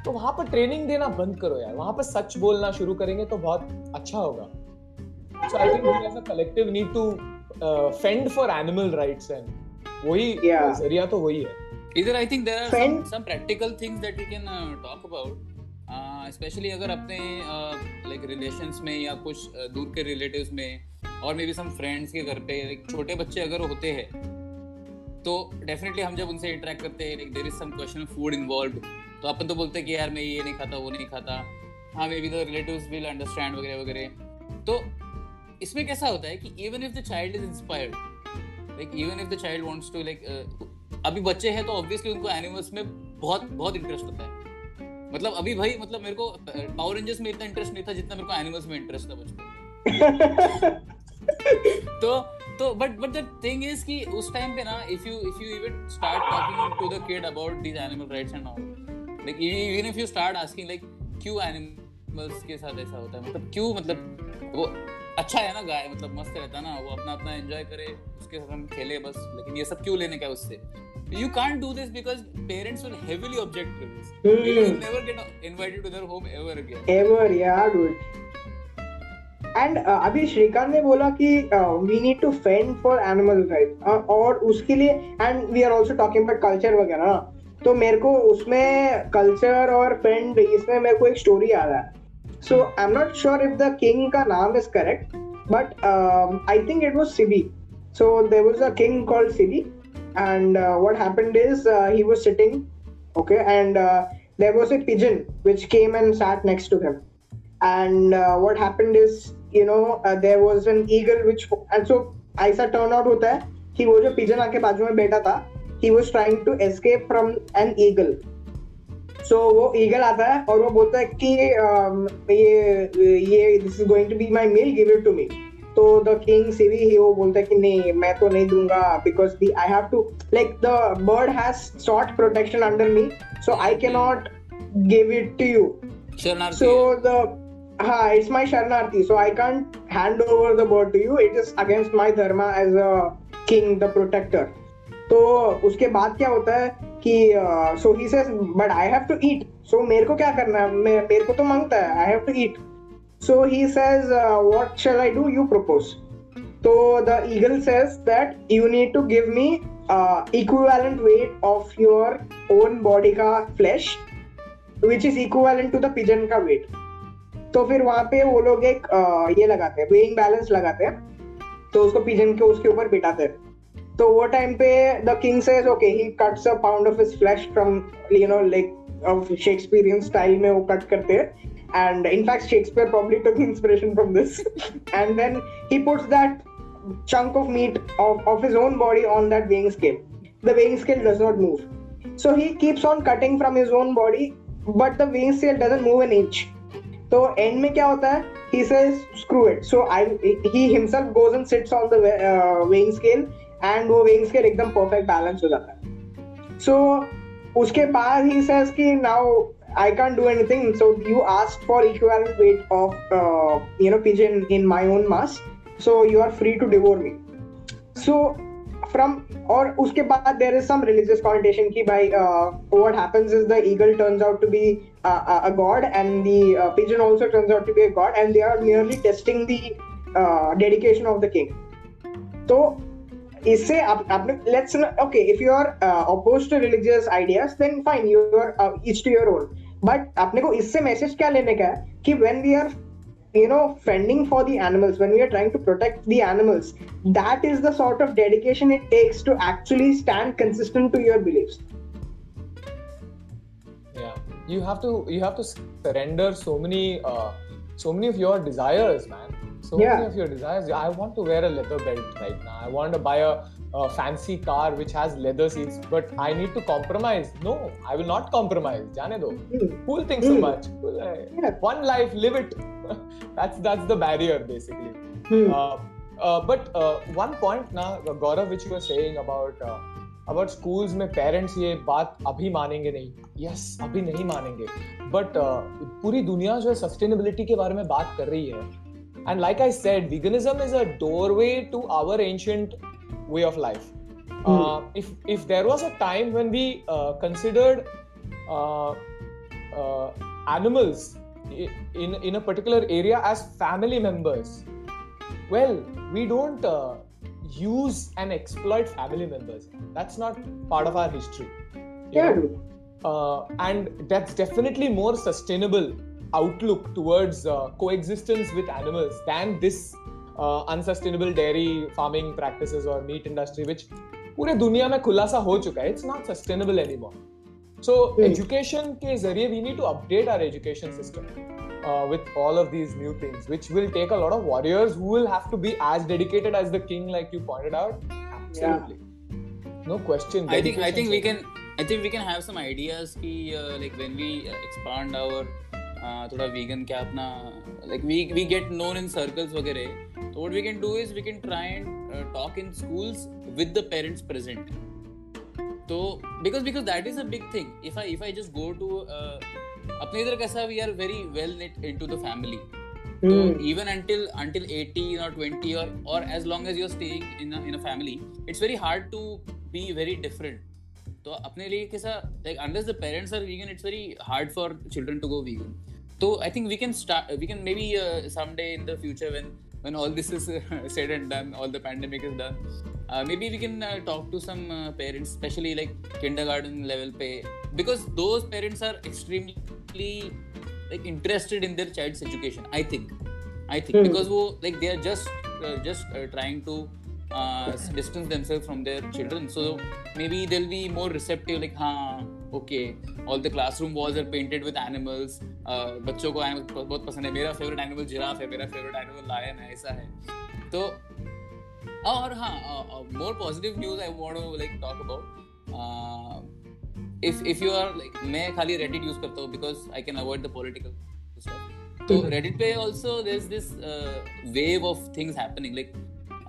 तो वहाँ पर training देना बंद करो यार। वहाँ पर सच बोलना शुरू करेंगे तो बहुत अच्छा होगा। So I think we as a collective need to fend for animal rights and वही ज़रिया तो वही है। इधर I think there are some practical things that we can talk about specially अगर अपने लाइक रिलेशंस में या कुछ दूर के रिलेटिव्स में और मे बी सम फ्रेंड्स के घर पे like, छोटे बच्चे अगर होते हैं तो डेफिनेटली हम जब उनसे इंटरेक्ट करते हैं like there is some question of food involved तो अपन तो बोलते हैं कि यार मैं ये नहीं खाता वो नहीं खाता। हाँ maybe the relatives will understand वगैरह वगैरह। तो इसमें कैसा होता है कि even if the child is inspired like even if the child wants to like अभी बच्चे हैं तो ऑब्वियसली उनको एनिमल्स में बहुत बहुत इंटरेस्ट होता है। मतलब अभी भाई मतलब मेरे को पावर रेंजर्स में इतना इंटरेस्ट नहीं था जितना मेरे को एनिमल्स में इंटरेस्ट था बचपन तो तो but but the thing is कि उस टाइम पे ना if you if you even start talking to the kid about these animal rights and all like even if you start asking like क्यों एनिमल्स के साथ ऐसा होता है? मतलब क्यों? मतलब वो अच्छा है ना गाय मतलब मस्त रहता है ना वो अपना अपना एंजॉय करे उसके साथ हम खेले बस लेकिन ये सब क्यों लेने का उससे you can't do this because parents will heavily object to this. Mm. You will never get invited to their home ever again. Ever, yeah, dude. And uh, अभी श्रीकांत ने बोला कि we need to fend for animal right और उसके लिए and we are also talking about culture वगैरह तो मेरे को उसमें कल्चर और फ्रेंड इसमें मेरे को एक स्टोरी याद है So I'm not sure if the king ka naam is correct, but um, I think it was Sibi. So there was a king called Sibi, and uh, what happened is uh, he was sitting, okay, and uh, there was a pigeon which came and sat next to him. And what happened is, you know, there was an eagle which, and so ऐसा turn out होता है कि वो जो pigeon आके बाजू में बैठा था he was trying to escape from an eagle eagle so वो ईगल आता है और वो बोलता है कि um, ये ये this is going to be my meal give it to me तो द किंग सीवी ही वो बोलता है कि नहीं मैं तो नहीं दूँगा because the I have to like the bird has sought protection under me so I can not give it to you so the हाँ इट्स माई शरणार्थी so I can't hand over the bird to you it is against my dharma as a king the protector. तो उसके बाद क्या होता है कि so he says but I have to eat so मेरे को क्या करना है? मैं मेरे को तो माँगता है I have to eat so he says what shall I do you propose तो the eagle says that you need to give me equivalent weight of your own body का flesh which is equivalent to the pigeon का weight तो फिर वहाँ पे वो लोग एक uh, ये लगाते हैं वेइंग बैलेंस लगाते हैं तो उसको पिजन के उसके ऊपर बिठाते हैं। तो वो टाइम पे the king says okay he cuts a pound of his flesh from you know like of Shakespearean style में वो कट करते हैं। And in fact Shakespeare probably took inspiration from this and then he puts that chunk of meat of his own body on that weighing scale the weighing scale does not move so he keeps on cutting from his own body but the weighing scale doesn't move an inch तो and में क्या होता है? He says screw it so I he himself goes and sits on the weighing scale and वो wings के एकदम perfect balance हो जाता है। सो so, उसके बाद ही सेज कि now I can do anything so you ask for equivalent weight of you know pigeon in my own mass so you are free to devour me so from और उसके बाद there is some religious contention की भाई what happens is the eagle turns out to be a god and the pigeon also turns out to be a god and they are merely testing the dedication of the king तो of the king तो इससे आप आपने let's okay if you are oppose to religious ideas then fine you are each to your own but अपने को इससे message क्या लेने का है कि when we are you know fending for the animals when we are trying to protect the animals that is the sort of dedication it takes to actually stand consistent to your beliefs yeah you have to you have to surrender so many uh, so many of your desires man So Yeah. many of your desires i want to wear a leather belt right now i want to buy a, a fancy car which has leather seats but i need to compromise no i will not compromise jane do Hmm. who'll think so Hmm. much uh, Yeah. one life live it that's that's the barrier basically Hmm. uh, uh, but uh, one point now gaurav which you were saying about uh, about schools में parents ये बात अभी मानेंगे नहीं yes yes, अभी नहीं मानेंगे but पूरी दुनिया जो है सस्टेनेबिलिटी के बारे में बात कर रही है And like I said, veganism is a doorway to our ancient way of life. Hmm. Uh, if if there was a time when we uh, considered uh, uh animals in in a particular area as family members, well, we don't uh, use and exploit family members. That's not part of our history. Yeah. Uh, and that's definitely more sustainable outlook towards uh, coexistence with animals than this uh, unsustainable dairy farming practices or meat industry which पूरे दुनिया में खुलासा हो चुका है it's not sustainable any so Hmm. education के जरिए we need to update our education system uh, with all of these new things which will take a lot of warriors who will have to be as dedicated as the king like you pointed out absolutely no question I think I think we Dedication can I think we can have some ideas ki uh, like when we uh, expand our uh, थोड़ा vegan क्या अपना like we we get known in circles वगैरह तो what we can do is we can try and talk in schools with the parents present तो because because that is a big thing if I if I just go to अपने इधर कैसा we are very well knit into the family तो even until until 18 और 20 और और as long as you are staying in in a family it's very hard to be very different तो अपने लिए कैसा like unless the parents are vegan it's very hard for children to go vegan So I think we can start. We can maybe uh, someday in the future when when all this is uh, said and done, all the pandemic is done. Uh, maybe we can uh, talk to some uh, parents, especially like kindergarten level pay, because those parents are extremely like interested in their child's education i think i think Hmm. because wo, like they are just uh, just uh, trying to uh, distance themselves from their children so maybe they'll be more receptive like ha okay all the classroom walls are painted with animals. Uh, बच्चों को animals बहुत पसंद है। मेरा favourite animal giraffe है। मेरा favourite animal lion है। ऐसा है। तो और हाँ more positive news I want like talk about if if you are like मैं खाली रेडिट यूज़ करता हूँ because I can avoid the political तो, तो- रेडिट पे also this this wave of things happening like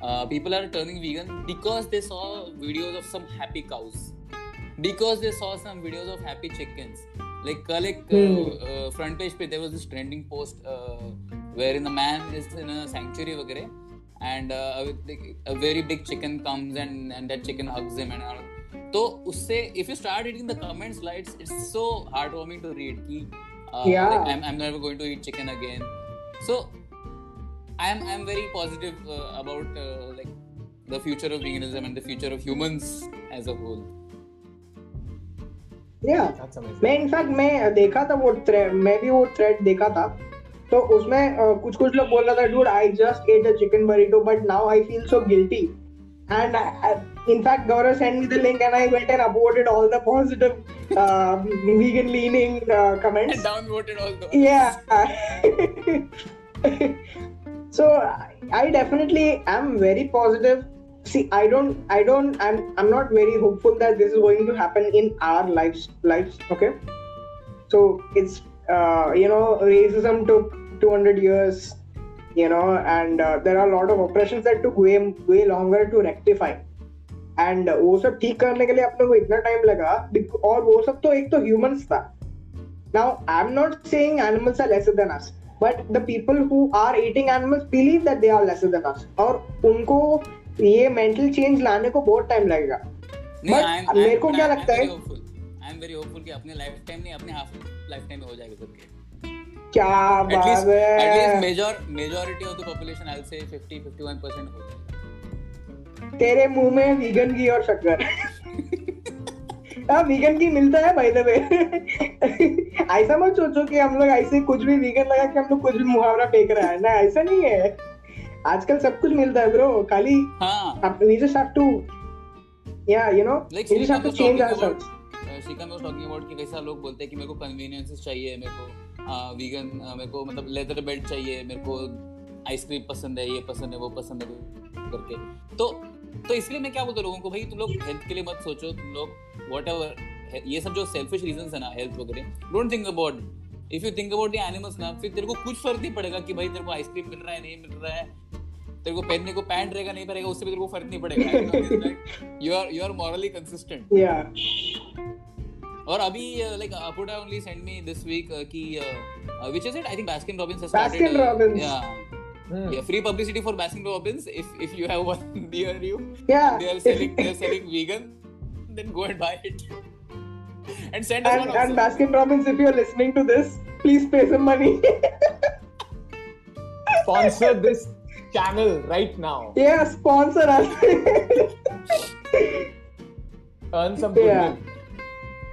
people are turning vegan because they saw videos of some happy cows because they saw some videos of happy chickens like कल एक uh, front page पे there was this trending post uh, wherein the man is in a sanctuary वगैरह and uh, a, like, a very big chicken comes and and that chicken hugs him and all. तो उससे if you start reading the comments like it's, it's so heartwarming to read कि uh, Yeah. like, I'm, I'm never going to eat chicken again so I'm I'm very positive uh, about uh, like the future of veganism and the future of humans as a whole या मैं in fact मैं देखा था वो thread मैं भी वो thread देखा था तो उसमें uh, कुछ कुछ लोग बोल रहा था dude I just ate a chicken burrito but now I feel so guilty and in fact Gaurav sent me the link and I went and upvoted all the positive uh, vegan leaning uh, comments and downvoted all the yeah so i definitely am very positive see i don't i don't i'm i'm not very hopeful that this is going to happen in our lives lives okay so it's uh, you know racism took 200 years you know and uh, there are a lot of oppressions that took way way longer to rectify and वो सब ठीक करने के लिए अपने को इतना time लगा bec- और वो सब तो एक तो ह्यूमंस था Now, I'm not saying animals are lesser than us, but the people who are eating animals believe that they are lesser than us. और उनको ये mental change लाने को बहुत टाइम लगेगा। नहीं मेरे को क्या लगता है? very hopeful. I'm very कि अपने लाइफ टाइम नहीं अपने हाफ़ लाइफ टाइम में हो जाएगा सबके क्या बात least at least है of the population I'll say 50 51 percent हो जाएगा। तेरे मुँह में वीगन घी और शक्कर। हाँ वीगन घी मिलता है भाई द वे ऐसा मत सोचो कि हम लोग ऐसे कुछ भी वीगन लगा के हम लोग कुछ भी मुहावरा फेंक रहा है। ना ऐसा नहीं है। आजकल सब कुछ मिलता है ब्रो खाली हाँ। you know like we just have Shrikant to was change talking about ourselves uh, Shrikant was talking about कि कैसा लोग बोलते हैं कि मेरे को कन्वीनियंसेस चाहिए मेरे को वीगन मेरे को मतलब लेदर बेल्ट चाहिए मेरे को आइसक्रीम पसंद है ये पसंद है वो पसंद है करके। तो तो इसलिए मैं क्या बोलता हूँ लोगों को भाई तुम लोग हेल्थ के लिए मत सोचो तुम लोग वट ये सब जो सेल्फिश रीजंस है ना हेल्थ वगैरह don't think about if you think about the animals ना फिर तेरे को कुछ फ़र्क नहीं पड़ेगा कि भाई तेरे को आइसक्रीम मिल रहा है नहीं मिल रहा है। तेरे को पहनने को पैंट रहेगा नहीं पड़ेगा उससे भी तेरे को फ़र्क नहीं पड़ेगा। You are you are morally consistent yeah. और अभी like अपुडा only send me this week कि which is it I think Baskin Robbins has started Baskin Robbins. yeah. Hmm. yeah free publicity for Baskin Robbins. If if you have one near you yeah. they are selling they are selling vegan then go and buy it. and send us and, one and also. Baskin Robbins if you're listening to this please pay some money Sponsor this channel right now. yeah sponsor us Earn some Yeah.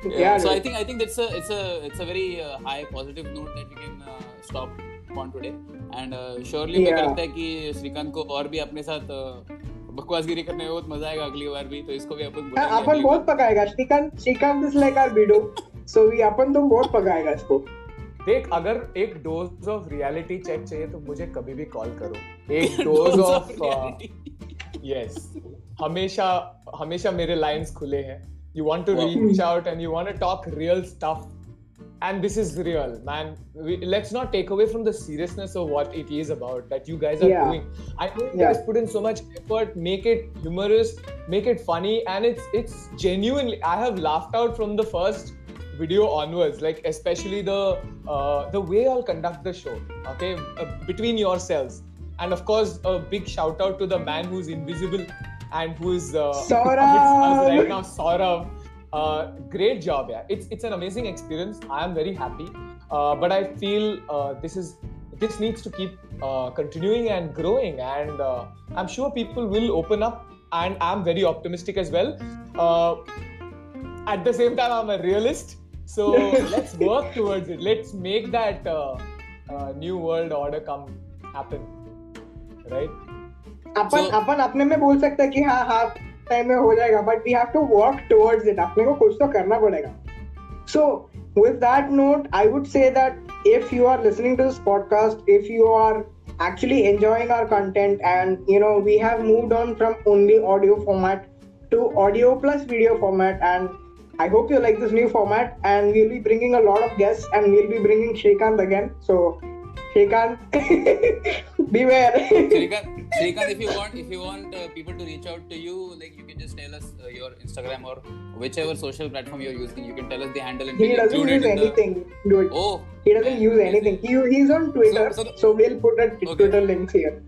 goodwill. yeah, yeah so I dude. think I think that's a it's a it's a very uh, high positive note that we can uh, stop on today and uh, surely मेरे को Yeah. लगता है कि श्रीकांत को और भी अपने साथ uh, बकवासगिरी करने में बहुत मज़ा आएगा अगली बार भी तो इसको भी अपन हाँ, अपन बहुत पकाएगा। Srikanth Srikanth is like our BDO so we अपन तो बहुत पकाएगा इसको। देख अगर एक डोज ऑफ़ रियलिटी चेक चाहिए तो मुझे कभी भी कॉल करो। एक डोज ऑफ़ यस हमेशा हमेशा मेरे लाइंस खुले हैं। You want to reach out and you want to talk real stuff and this is real man we, let's not take away from the seriousness of what it is about that you guys are Yeah. doing i know you Yeah. guys put in so much effort make it humorous make it funny and it's it's genuinely i have laughed out from the first video onwards like especially the uh, the way i'll conduct the show okay uh, between yourselves and of course a big shout out to the man who's invisible and who is uh, Saurav. right now Saurav uh, great job yeah it's it's an amazing experience i am very happy uh, but i feel uh, this is this needs to keep uh, continuing and growing and uh, i'm sure people will open up and i'm very optimistic as well uh, at the same time i'm a realist so let's work towards it let's make that uh, uh, new world order come happen right अपन So- अपन अपने में बोल सकते हैं कि हाँ हाँ टाइम में हो जाएगा but we have to work towards it अपने को कुछ तो करना पड़ेगा सो with that note i would say that if you are listening to this podcast if you are actually enjoying our content and you know we have moved on from only audio format to audio plus video format and i hope you like this new format and we'll be bringing a lot of guests and we'll be bringing Shrikant again so Shrikant beware Shrikanth, Shrikanth, if you want, if you want uh, people to reach out to you, like you can just tell us uh, your Instagram or whichever social platform you're using. You can tell us the handle and he we'll doesn't use it in the. anything dude Oh, He doesn't use anything. He, he's on Twitter, So- so, so- we'll put a Okay. Twitter links here.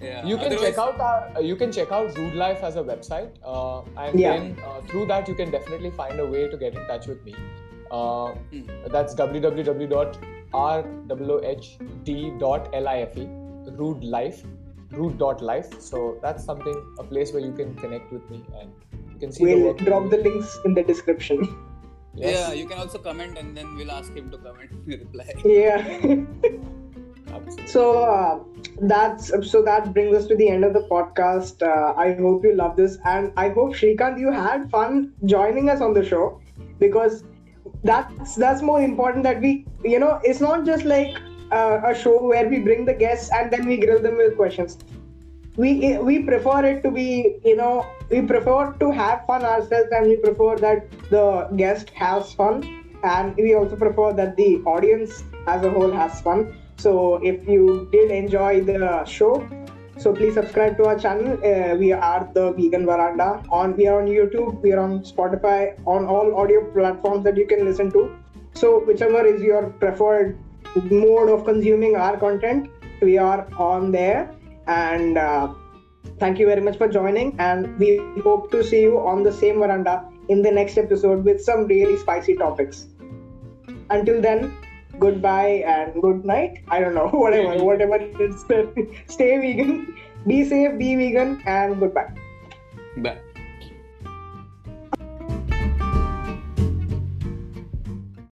Yeah. You can Otherwise- check out our, uh, you can check out Rude Life as a website, uh, and Yeah. then uh, through that you can definitely find a way to get in touch with me. Uh, Hmm. That's www.rwht.life, Rude Life, Rude.life. So that's something, a place where you can connect with me and you can see the We'll work. drop the links in the description. Yes, Yeah, you can also comment and then we'll ask him to comment reply. yeah. absolutely. So uh, that's so that brings us to the end of the podcast. Uh, I hope you love this, and I hope Shrikanth you had fun joining us on the show because that's that's more important. That we you know it's not just like uh, a show where we bring the guests and then we grill them with questions. We we prefer it to be you know we prefer to have fun ourselves and we prefer that the guest has fun and we also prefer that the audience as a whole has fun. So if you did enjoy the show, so please subscribe to our channel. Uh, we are the Vegan Verandah. On we are on YouTube, we are on Spotify, on all audio platforms that you can listen to. So whichever is your preferred mode of consuming our content, we are on there. And uh, thank you very much for joining. And we hope to see you on the same veranda in the next episode with some really spicy topics. Until then, goodbye and good night. I don't know, whatever, whatever it's. Stay vegan, be safe, be vegan, and goodbye. Bye.